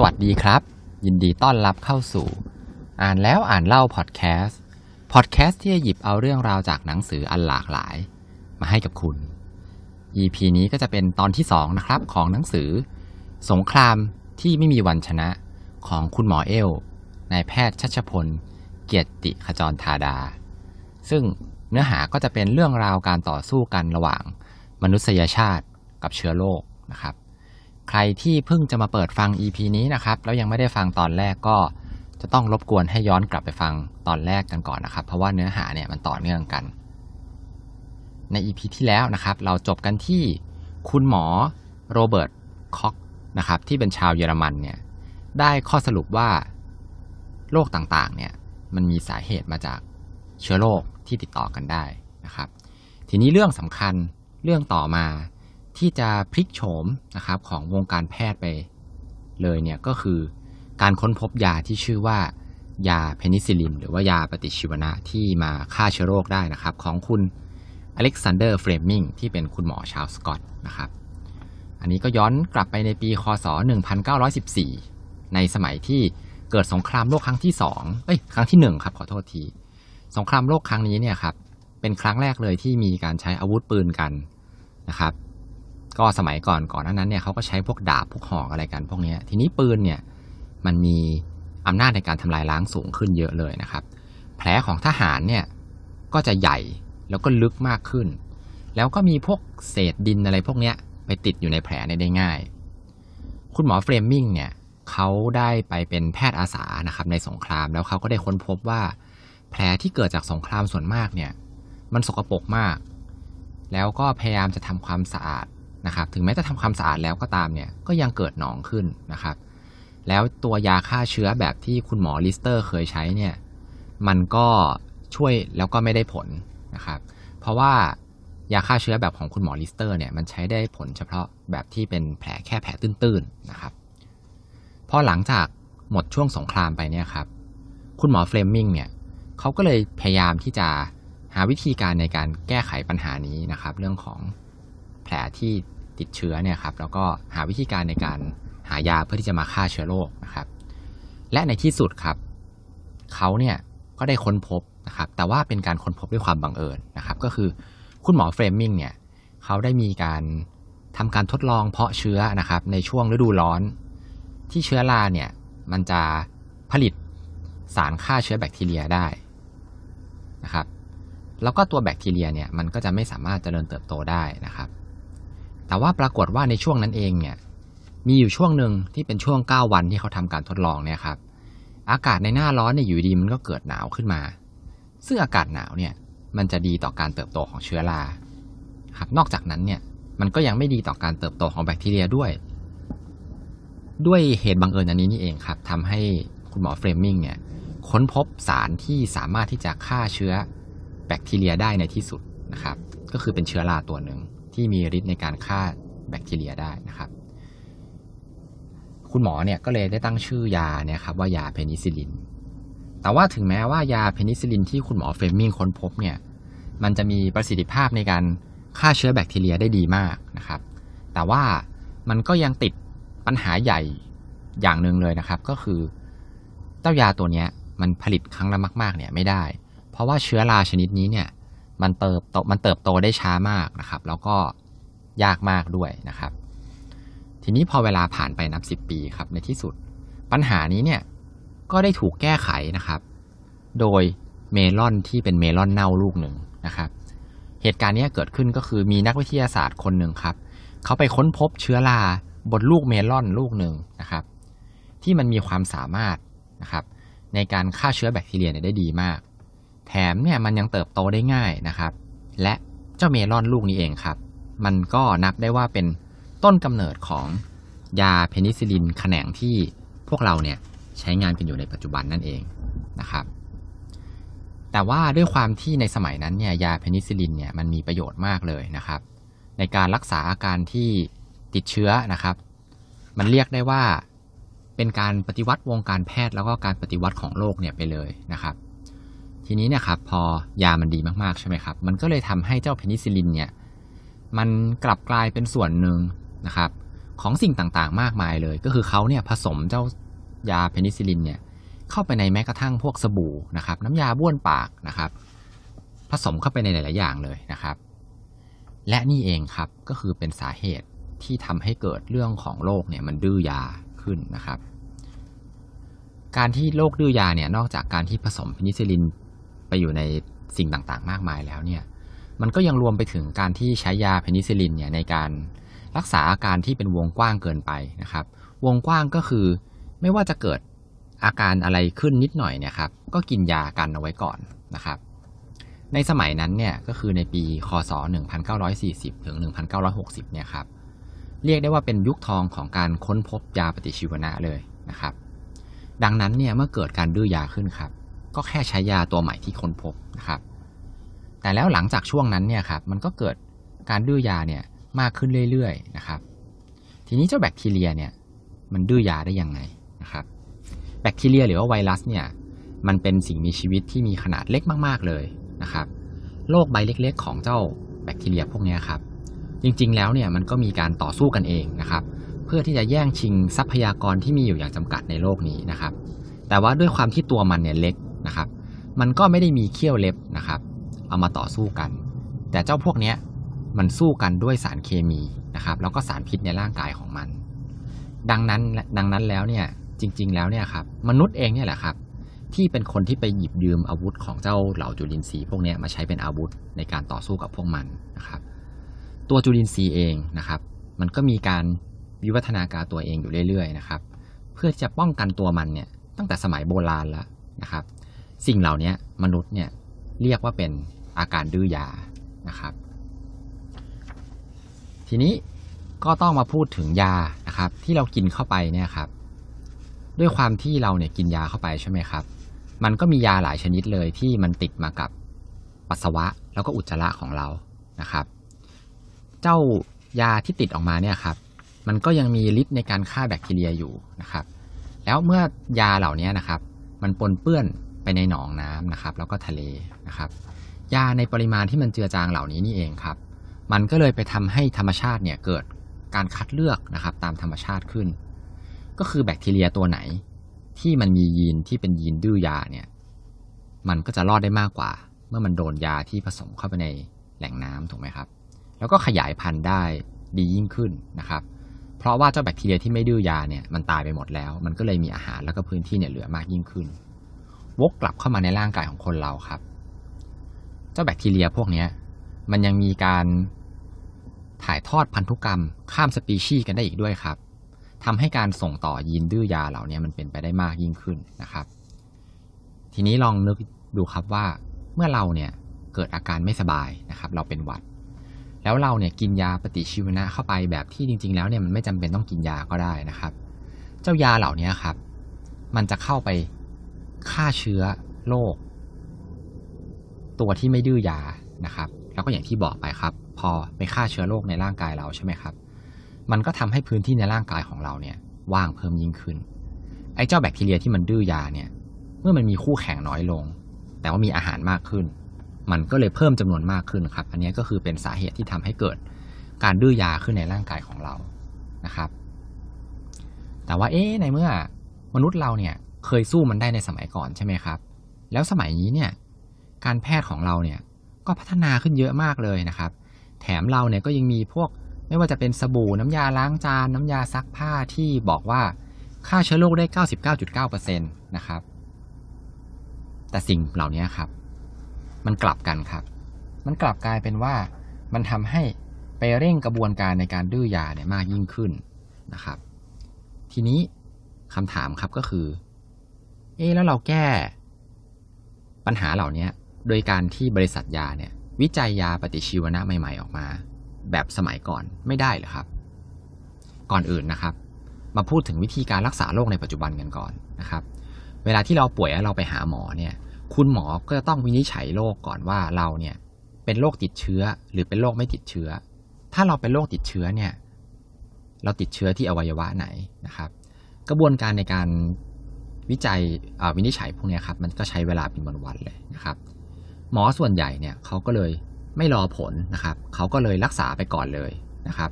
สวัสดีครับ ยินดีต้อนรับเข้าสู่ อ่านแล้วอ่านเล่าพอดแคสต์พอดแคสต์ที่จะหยิบเอาเรื่องราวจากหนังสืออันหลากหลาย มาให้กับคุณ EP นี้ก็จะเป็นตอนที่สองนะครับ ของหนังสือ สงครามที่ไม่มีวันชนะของคุณหมอเอลนายแพทย์ชัชพล เกียรติขจรธาดา ซึ่งเนื้อหาก็จะเป็นเรื่องราวการต่อสู้กันระหว่าง มนุษยชาติกับเชื้อโรคนะครับ ใครที่เพิ่งจะมาเปิดฟัง EP นี้นะครับแล้วยังไม่ได้ฟังตอนแรกก็จะต้องรบกวนให้ย้อนกลับไปฟังตอนแรกกันก่อนนะครับ เพราะว่าเนื้อหาเนี่ยมันต่อเนื่องกัน ใน EP ที่แล้วนะครับ เราจบกันที่คุณหมอโรเบิร์ตคอกนะครับที่เป็นชาวเยอรมันเนี่ยได้ข้อสรุปว่าโรคต่างๆเนี่ยมันมีสาเหตุมาจากเชื้อโรคที่ติดต่อกันได้นะครับ ทีนี้เรื่องสำคัญเรื่องต่อมา ที่จะพลิกโฉมนะครับของวงการแพทย์ไปเลยเนี่ยก็คือการค้นพบยาที่ชื่อว่ายาเพนิซิลิน หรือว่ายาปฏิชีวนะที่มาฆ่าเชื้อโรคได้นะครับ ของคุณอเล็กซานเดอร์เฟลมมิงที่เป็นคุณหมอชาวสกอตนะครับ อันนี้ก็ย้อนกลับไปในปีคศ 1914 ในสมัยที่เกิดสงครามโลกครั้งที่สองเอ้ยครั้งที่หนึ่งครับขอโทษที สงครามโลกครั้งนี้เนี่ยครับเป็นครั้งแรกเลยที่มีการใช้อาวุธปืนกันนะครับ ก็สมัยก่อนก่อนน้านั้นเนี่ยเขาก็ใช้พวกดาบพวกหอกอะไรกันพวกนี้ทีนี้ปืนเนี่ยมันมีอำนาจในการทำลายล้างสูงขึ้นเยอะเลยนะครับ แผลของทหารเนี่ยก็จะใหญ่แล้วก็ลึกมากขึ้น แล้วก็มีพวกเศษดินอะไรพวกนี้ไปติดอยู่ในแผลได้ง่าย คุณหมอเฟรมมิงเนี่ยเขาได้ไปเป็นแพทย์อาสานะครับในสงครามแล้วเขาก็ได้ค้นพบว่า แผลที่เกิดจากสงครามส่วนมากเนี่ยมันสกปรกมาก แล้วก็พยายามจะทำความสะอาด นะครับถึงแม้จะทำความสะอาดแล้วก็ตามเนี่ยก็ยังเกิดหนองขึ้นนะครับ แล้วตัวยาฆ่าเชื้อแบบที่คุณหมอลิสเตอร์เคยใช้เนี่ยมันก็ช่วยแล้วก็ไม่ได้ผลนะครับ เพราะว่ายาฆ่าเชื้อแบบของคุณหมอลิสเตอร์เนี่ยมันใช้ได้ผลเฉพาะแบบที่เป็นแผลแค่แผลตื้นๆนะครับพอหลังจากหมดช่วงสงครามไปเนี่ยครับคุณหมอเฟลมิงเนี่ยเขาก็เลยพยายามที่จะหาวิธีการในการแก้ไขปัญหานี้นะครับ เรื่องของแผลที่ ติดเชื้อเนี่ยครับแล้วก็หาวิธีการในการหายาเพื่อที่จะมาฆ่าเชื้อโรคนะครับ และในที่สุดครับเขาเนี่ยก็ได้ค้นพบนะครับแต่ว่าเป็นการค้นพบด้วยความบังเอิญนะครับ ก็คือคุณหมอเฟรมมิงเนี่ยเขาได้มีการทำการทดลองเพาะเชื้อนะครับ ในช่วงฤดูร้อน ที่เชื้อราเนี่ยมันจะผลิตสารฆ่าเชื้อแบคทีเรียได้นะครับ แล้วก็ตัวแบคทีเรียเนี่ยมันก็จะไม่สามารถเจริญเติบโตได้นะครับ แต่ว่าปรากฏว่าในช่วงนั้นเองเนี่ยมีอยู่ช่วงหนึ่งที่เป็นช่วง 9 วันที่เขาทำการทดลองเนี่ยครับอากาศในหน้าร้อนเนี่ยอยู่ดีมันก็เกิดหนาวขึ้นมา ซึ่งอากาศหนาวเนี่ยมันจะดีต่อการเติบโตของเชื้อราครับนอกจากนั้นเนี่ยมันก็ยังไม่ดีต่อการเติบโตของแบคทีเรียด้วย ด้วยเหตุบังเอิญอันนี้นี่เองครับทำให้คุณหมอเฟลมมิงเนี่ยค้นพบสารที่สามารถที่จะฆ่าเชื้อแบคทีเรียได้ในที่สุดนะครับ ก็คือเป็นเชื้อราตัวหนึ่ง ที่มีฤทธิ์ในการฆ่าแบคทีเรียได้นะครับ คุณหมอเนี่ยก็เลยได้ตั้งชื่อยาเนี่ยครับว่ายาเพนิซิลิน แต่ว่าถึงแม้ว่ายาเพนิซิลินที่คุณหมอเฟลมมิงค้นพบเนี่ยมันจะมีประสิทธิภาพในการฆ่าเชื้อแบคทีเรียได้ดีมากนะครับ แต่ว่ามันก็ยังติดปัญหาใหญ่อย่างหนึ่งเลยนะครับ ก็คือเจ้ายาตัวนี้มันผลิตครั้งละมาก ๆ เนี่ยไม่ได้ เพราะว่าเชื้อราชนิดนี้เนี่ย มันเติบโตมันเติบโตได้ช้ามากนะครับ แล้วก็ยากมากด้วยนะครับ ทีนี้พอเวลาผ่านไปนับสิบปีครับในที่สุด ปัญหานี้เนี่ยก็ได้ถูกแก้ไขนะครับ โดยเมลอนที่เป็นเมลอนเน่าลูกหนึ่งนะครับ เหตุการณ์นี้เกิดขึ้นก็คือมีนักวิทยาศาสตร์คนหนึ่งครับ เขาไปค้นพบเชื้อราบนลูกเมลอนลูกหนึ่งนะครับ ที่มันมีความสามารถนะครับในการฆ่าเชื้อแบคทีเรียได้ดีมาก แถมเนี่ยมันยังเติบโตได้ง่ายนะครับ และเจ้าเมลอนลูกนี้เองครับ มันก็นับได้ว่าเป็นต้นกำเนิดของยาเพนิซิลินแขนงที่พวกเราเนี่ยใช้งานกันอยู่ในปัจจุบันนั่นเองนะครับ แต่ว่าด้วยความที่ในสมัยนั้นเนี่ยยาเพนิซิลินเนี่ยมันมีประโยชน์มากเลยนะครับ ในการรักษาอาการที่ติดเชื้อนะครับ มันเรียกได้ว่าเป็นการปฏิวัติวงการแพทย์แล้วก็การปฏิวัติของโลกเนี่ยไปเลยนะครับ ทีนี้เนี่ยครับพอยามันดีมากๆใช่ไหมครับ มันก็เลยทำให้เจ้าเพนิซิลินเนี่ยมันกลับกลายเป็นส่วนหนึ่งนะครับของสิ่งต่างๆ มากมายเลย ก็คือเขาเนี่ยผสมเจ้ายาเพนิซิลินเนี่ยเข้าไปในแม้กระทั่งพวกสบู่นะครับน้ำยาบ้วนปากนะครับ ผสมเข้าไปในหลาย ๆ อย่างเลยนะครับ และนี่เองครับก็คือเป็นสาเหตุที่ทำให้เกิดเรื่องของโรคเนี่ยมันดื้อยาขึ้นนะครับ การที่โรคดื้อยาเนี่ยนอกจากการที่ผสมเพนิซิลิน ไปอยู่ในสิ่งต่างๆ มากมายแล้วเนี่ยมันก็ยังรวมไปถึงการที่ใช้ยาเพนิซิลินเนี่ยในการรักษาอาการที่เป็นวงกว้างเกินไปนะครับ วงกว้างก็คือไม่ว่าจะเกิดอาการอะไรขึ้นนิดหน่อยเนี่ยครับก็กินยากันเอาไว้ก่อนนะครับ ในสมัยนั้นเนี่ยก็คือในปีคศ 1940 ถึง 1960 เนี่ยครับเรียกได้ว่าเป็นยุคทองของการค้นพบยาปฏิชีวนะเลยนะครับ ดังนั้นเนี่ยเมื่อเกิดการดื้อยาขึ้นครับ ก็แค่ใช้ยาตัวใหม่ที่ค้นพบนะครับ แต่แล้วหลังจากช่วงนั้นเนี่ยครับมันก็เกิดการดื้อยาเนี่ยมากขึ้นเรื่อยๆนะครับ ทีนี้เจ้าแบคทีเรียเนี่ยมันดื้อยาได้ยังไงนะครับ แบคทีเรียหรือว่าไวรัสเนี่ยมันเป็นสิ่งมีชีวิตที่มีขนาดเล็กมากๆเลยนะครับโรคใบเล็กๆ ของเจ้าแบคทีเรียพวกนี้ครับ จริงๆ แล้วเนี่ยมันก็มีการต่อสู้กันเองนะครับ เพื่อที่จะแย่งชิงทรัพยากรที่มีอยู่อย่างจำกัดในโลกนี้นะครับ แต่ว่าด้วยความที่ตัวมันเนี่ยเล็ก นะครับ มันก็ไม่ได้มีเขี้ยวเล็บนะครับ เอามาต่อสู้กัน แต่เจ้าพวกเนี้ยมันสู้กันด้วยสารเคมีนะครับ แล้วก็สารพิษในร่างกายของมัน ดังนั้นดังนั้นแล้วเนี่ยจริง ๆ แล้วเนี่ยครับมนุษย์เองเนี่ยแหละครับ ที่เป็นคนที่ไปหยิบยืมอาวุธของเจ้าเหล่าจุลินทรีย์พวกนี้มาใช้เป็นอาวุธในการต่อสู้กับพวกมันนะครับ ตัวจุลินทรีย์เองนะครับ มันก็มีการวิวัฒนาการตัวเองอยู่เรื่อยๆนะครับ เพื่อจะป้องกันตัวมันเนี่ยตั้งแต่สมัยโบราณแล้วนะครับ สิ่งเหล่านี้มนุษย์เนี่ยเรียกว่าเป็นอาการดื้อยานะครับ ทีนี้ก็ต้องมาพูดถึงยานะครับ ที่เรากินเข้าไปเนี่ยครับ ด้วยความที่เราเนี่ยกินยาเข้าไปใช่ไหมครับ มันก็มียาหลายชนิดเลยที่มันติดมากับปัสสาวะแล้วก็อุจจาระของเรานะครับ เจ้ายาที่ติดออกมาเนี่ยครับ มันก็ยังมีฤทธิ์ในการฆ่าแบคทีเรียอยู่นะครับ แล้วเมื่อยาเหล่านี้นะครับ มันปนเปื้อน ในหนองน้ำนะครับ แล้วก็ทะเลนะครับยาในปริมาณที่มันเจือจางเหล่านี้นี่เองครับ มันก็เลยไปทำให้ธรรมชาติเนี่ยเกิดการคัดเลือกนะครับ ตามธรรมชาติขึ้น ก็คือแบคทีเรียตัวไหน ที่มันมียีนที่เป็นยีนดื้อยาเนี่ย มันก็จะรอดได้มากกว่า เมื่อมันโดนยาที่ผสมเข้าไปในแหล่งน้ำถูกไหมครับ แล้วก็ขยายพันธุ์ได้ดียิ่งขึ้นนะครับ เพราะว่าเจ้าแบคทีเรียที่ไม่ดื้อยาเนี่ยมันตายไปหมดแล้ว มันก็เลยมีอาหารแล้วก็พื้นที่เนี่ยเหลือมากยิ่งขึ้น วกกลับเข้ามาในร่างกายของคนเราครับ เจ้าแบคทีเรียพวกนี้มันยังมีการถ่ายทอดพันธุกรรมข้ามสปีชีส์กันได้อีกด้วยครับทำให้การส่งต่อยีนดื้อยาเหล่านี้มันเป็นไปได้มากยิ่งขึ้นนะครับ ทีนี้ลองนึกดูครับว่าเมื่อเราเนี่ยเกิดอาการไม่สบายนะครับ เราเป็นหวัด แล้วเราเนี่ยกินยาปฏิชีวนะเข้าไปแบบที่จริง ๆ แล้วเนี่ยมันไม่จำเป็นต้องกินยาก็ได้นะครับ เจ้ายาเหล่านี้ครับ มันจะเข้าไป ฆ่าเชื้อโรคตัวที่ไม่ดื้อยานะครับ แล้วก็อย่างที่บอกไปครับ พอไปฆ่าเชื้อโรคในร่างกายเราใช่ไหมครับ มันก็ทำให้พื้นที่ในร่างกายของเราเนี่ยว่างเพิ่มยิ่งขึ้น ไอ้เจ้าแบคทีเรียที่มันดื้อยาเนี่ยเมื่อมันมีคู่แข่งน้อยลง แต่ว่ามีอาหารมากขึ้น มันก็เลยเพิ่มจำนวนมากขึ้นครับ อันนี้ก็คือเป็นสาเหตุที่ทำให้เกิดการดื้อยาขึ้นในร่างกายของเรานะครับ แต่ว่าเอ๊ในเมื่อมนุษย์เราเนี่ย เคยสู้มันได้ในสมัยก่อนใช่ไหมครับ แล้วสมัยนี้เนี่ยการแพทย์ของเราเนี่ยก็พัฒนาขึ้นเยอะมากเลยนะครับ แถมเราเนี่ยก็ยังมีพวกไม่ว่าจะเป็นสบู่น้ำยาล้างจาน น้ำยาซักผ้าที่บอกว่าฆ่าเชื้อโรคได้ 99.9%นะครับ แต่สิ่งเหล่านี้ครับ มันกลับกันครับ มันกลับกลายเป็นว่ามันทำให้ไปเร่งกระบวนการในการดื้อยาเนี่ยมากยิ่งขึ้นนะครับ ทีนี้คำถามครับก็คือ เอ๊แล้วเราแก้ ปัญหาเหล่านี้โดยการที่บริษัทยาเนี่ย วิจัยยาปฏิชีวนะใหม่ ๆ ออกมา แบบสมัยก่อนไม่ได้หรอครับ ก่อนอื่นนะครับ มาพูดถึงวิธีการรักษาโรคในปัจจุบันกันก่อนนะครับ เวลาที่เราป่วยแล้วเราไปหาหมอเนี่ย คุณหมอก็จะต้องวินิจฉัยโรคก่อนว่าเราเนี่ยเป็นโรคติดเชื้อหรือเป็นโรคไม่ติดเชื้อ ถ้าเราเป็นโรคติดเชื้อเนี่ย เราติดเชื้อที่อวัยวะไหนนะครับ กระบวนการในการ วิจัยวินิจฉัยพวกนี้ครับมันก็ใช้เวลาเป็นวันๆเลยนะครับ หมอส่วนใหญ่เนี่ยเขาก็เลยไม่รอผลนะครับเขาก็เลยรักษาไปก่อนเลยนะครับ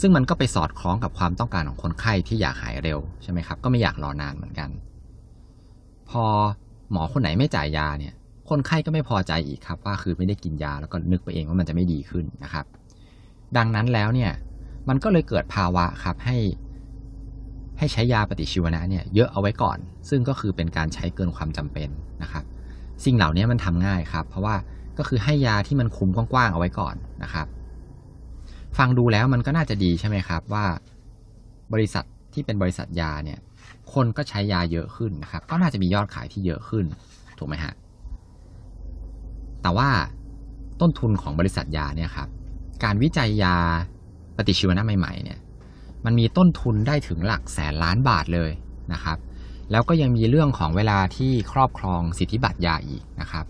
ซึ่งมันก็ไปสอดคล้องกับความต้องการของคนไข้ที่อยากหายเร็วใช่ไหมครับก็ไม่อยากรอนานเหมือนกัน พอหมอคนไหนไม่จ่ายยาเนี่ย คนไข้ก็ไม่พอใจอีกครับ ว่าคือไม่ได้กินยาแล้วก็นึกไปเองว่ามันจะไม่ดีขึ้นนะครับ ดังนั้นแล้วเนี่ยมันก็เลยเกิดภาวะครับให้ ให้ใช้ยาปฏิชีวนะเนี่ยเยอะเอาไว้ก่อน ซึ่งก็คือเป็นการใช้เกินความจำเป็นนะครับสิ่งเหล่านี้มันทำง่ายครับ เพราะว่าก็คือให้ยาที่มันคุมกว้างๆเอาไว้ก่อนนะครับ ฟังดูแล้วมันก็น่าจะดีใช่ไหมครับว่า บริษัทที่เป็นบริษัทยาเนี่ยคนก็ใช้ยาเยอะขึ้นนะครับ ก็น่าจะมียอดขายที่เยอะขึ้นถูกไหมฮะแต่ว่าต้นทุนของบริษัทยาเนี่ยครับการวิจัยยาปฏิชีวนะใหม่ๆเนี่ย มันมีต้นทุนได้ถึงหลักแสนล้านบาทเลยนะครับ แล้วก็ยังมีเรื่องของเวลาที่ครอบครองสิทธิบัตรยาอีกนะครับ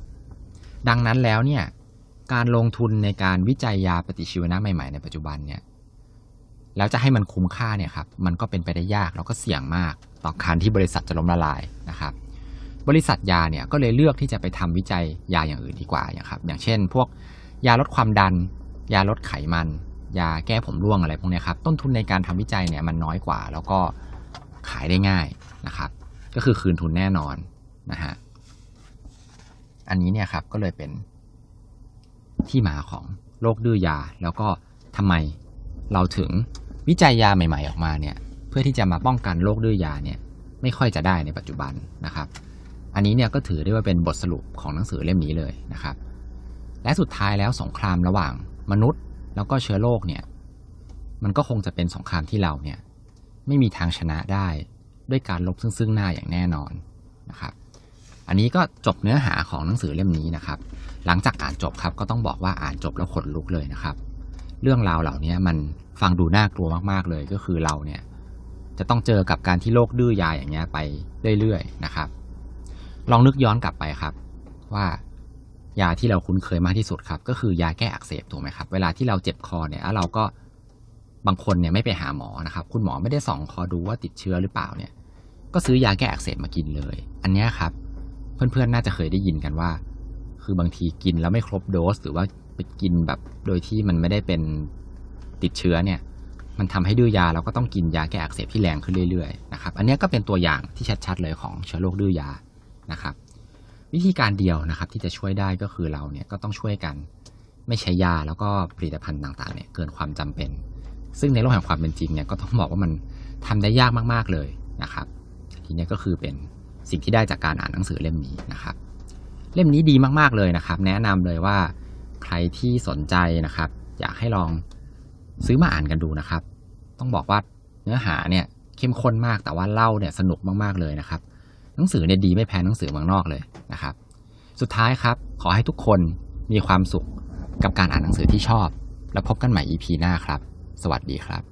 ดังนั้นแล้วเนี่ยการลงทุนในการวิจัยยาปฏิชีวนะใหม่ๆในปัจจุบันเนี่ยแล้วจะให้มันคุ้มค่าเนี่ยครับมันก็เป็นไปได้ยากแล้วก็เสี่ยงมากต่อการที่บริษัทจะล้มละลายนะครับบริษัทยาเนี่ยก็เลยเลือกที่จะไปทำวิจัยยาอย่างอื่นดีกว่าอย่างครับอย่างเช่น พวกยาลดความดัน ยาลดไขมัน ยาแก้ผมร่วงอะไรพวกนี้ครับต้นทุนในการทำวิจัยเนี่ยมันน้อยกว่า แล้วก็ขายได้ง่ายนะครับ ก็คือคืนทุนแน่นอนนะฮะอันนี้เนี่ยครับก็เลยเป็นที่มาของโรคดื้อยา แล้วก็ทำไมเราถึงวิจัยยาใหม่ ๆ ออกมาเนี่ย เพื่อที่จะมาป้องกันโรคดื้อยาเนี่ย ไม่ค่อยจะได้ในปัจจุบันนะครับ อันนี้เนี่ยก็ถือได้ว่าเป็นบทสรุปของหนังสือเล่มนี้เลยนะครับ และสุดท้ายแล้วสงครามระหว่างมนุษย์ แล้วก็เชื้อโรคเนี่ย มันก็คงจะเป็นสงครามที่เราเนี่ย ไม่มีทางชนะได้ด้วยการลบซึ่งซึ่งหน้าอย่างแน่นอนนะครับ อันนี้ก็จบเนื้อหาของหนังสือเล่มนี้นะครับ หลังจากอ่านจบครับก็ต้องบอกว่าอ่านจบแล้วขนลุกเลยนะครับ เรื่องราวเหล่านี้มันฟังดูน่ากลัวมากๆเลยก็คือเราเนี่ย จะต้องเจอกับการที่โรคดื้อยาอย่างเงี้ยไปเรื่อยๆนะครับ ลองนึกย้อนกลับไปครับ ว่า ยาที่เราคุ้นเคยมากที่สุดครับ ก็คือยาแก้อักเสบถูกไหมครับ เวลาที่เราเจ็บคอเนี่ยแล้วเราก็บางคนเนี่ยไม่ไปหาหมอนะครับ คุณหมอไม่ได้ส่องคอดูว่าติดเชื้อหรือเปล่าเนี่ย ก็ซื้อยาแก้อักเสบมากินเลย อันนี้ครับ เพื่อนๆน่าจะเคยได้ยินกันว่า คือบางทีกินแล้วไม่ครบโดส หรือว่าไปกินแบบโดยที่มันไม่ได้เป็นติดเชื้อเนี่ย มันทำให้ดื้อยาเราก็ต้องกินยาแก้อักเสบที่แรงขึ้นเรื่อยๆนะครับ อันนี้ก็เป็นตัวอย่างที่ชัดๆเลยของเชื้อโรคดื้อยานะครับ วิธีการเดียวนะครับ ที่จะช่วยได้ก็คือเราเนี่ยก็ต้องช่วยกัน ไม่ใช้ยาแล้วก็ผลิตภัณฑ์ต่างๆเนี่ยเกินความจำเป็น ซึ่งในโลกแห่งความเป็นจริงเนี่ยก็ต้องบอกว่ามันทำได้ยากมากๆเลยนะครับ ทีนี้ก็คือเป็นสิ่งที่ได้จากการอ่านหนังสือเล่มนี้นะครับ เล่มนี้ดีมากๆเลยนะครับ แนะนำเลยว่าใครที่สนใจนะครับ อยากให้ลองซื้อมาอ่านกันดูนะครับ ต้องบอกว่าเนื้อหาเนี่ยเข้มข้นมากแต่ว่าเล่าเนี่ยสนุกมากๆเลยนะครับ หนังสือเนี่ยดีไม่แพ้หนังสือเมืองนอกเลยนะครับ สุดท้ายครับ ขอให้ทุกคนมีความสุขกับการอ่านหนังสือที่ชอบ แล้วพบกันใหม่ EP หน้าครับ สวัสดีครับ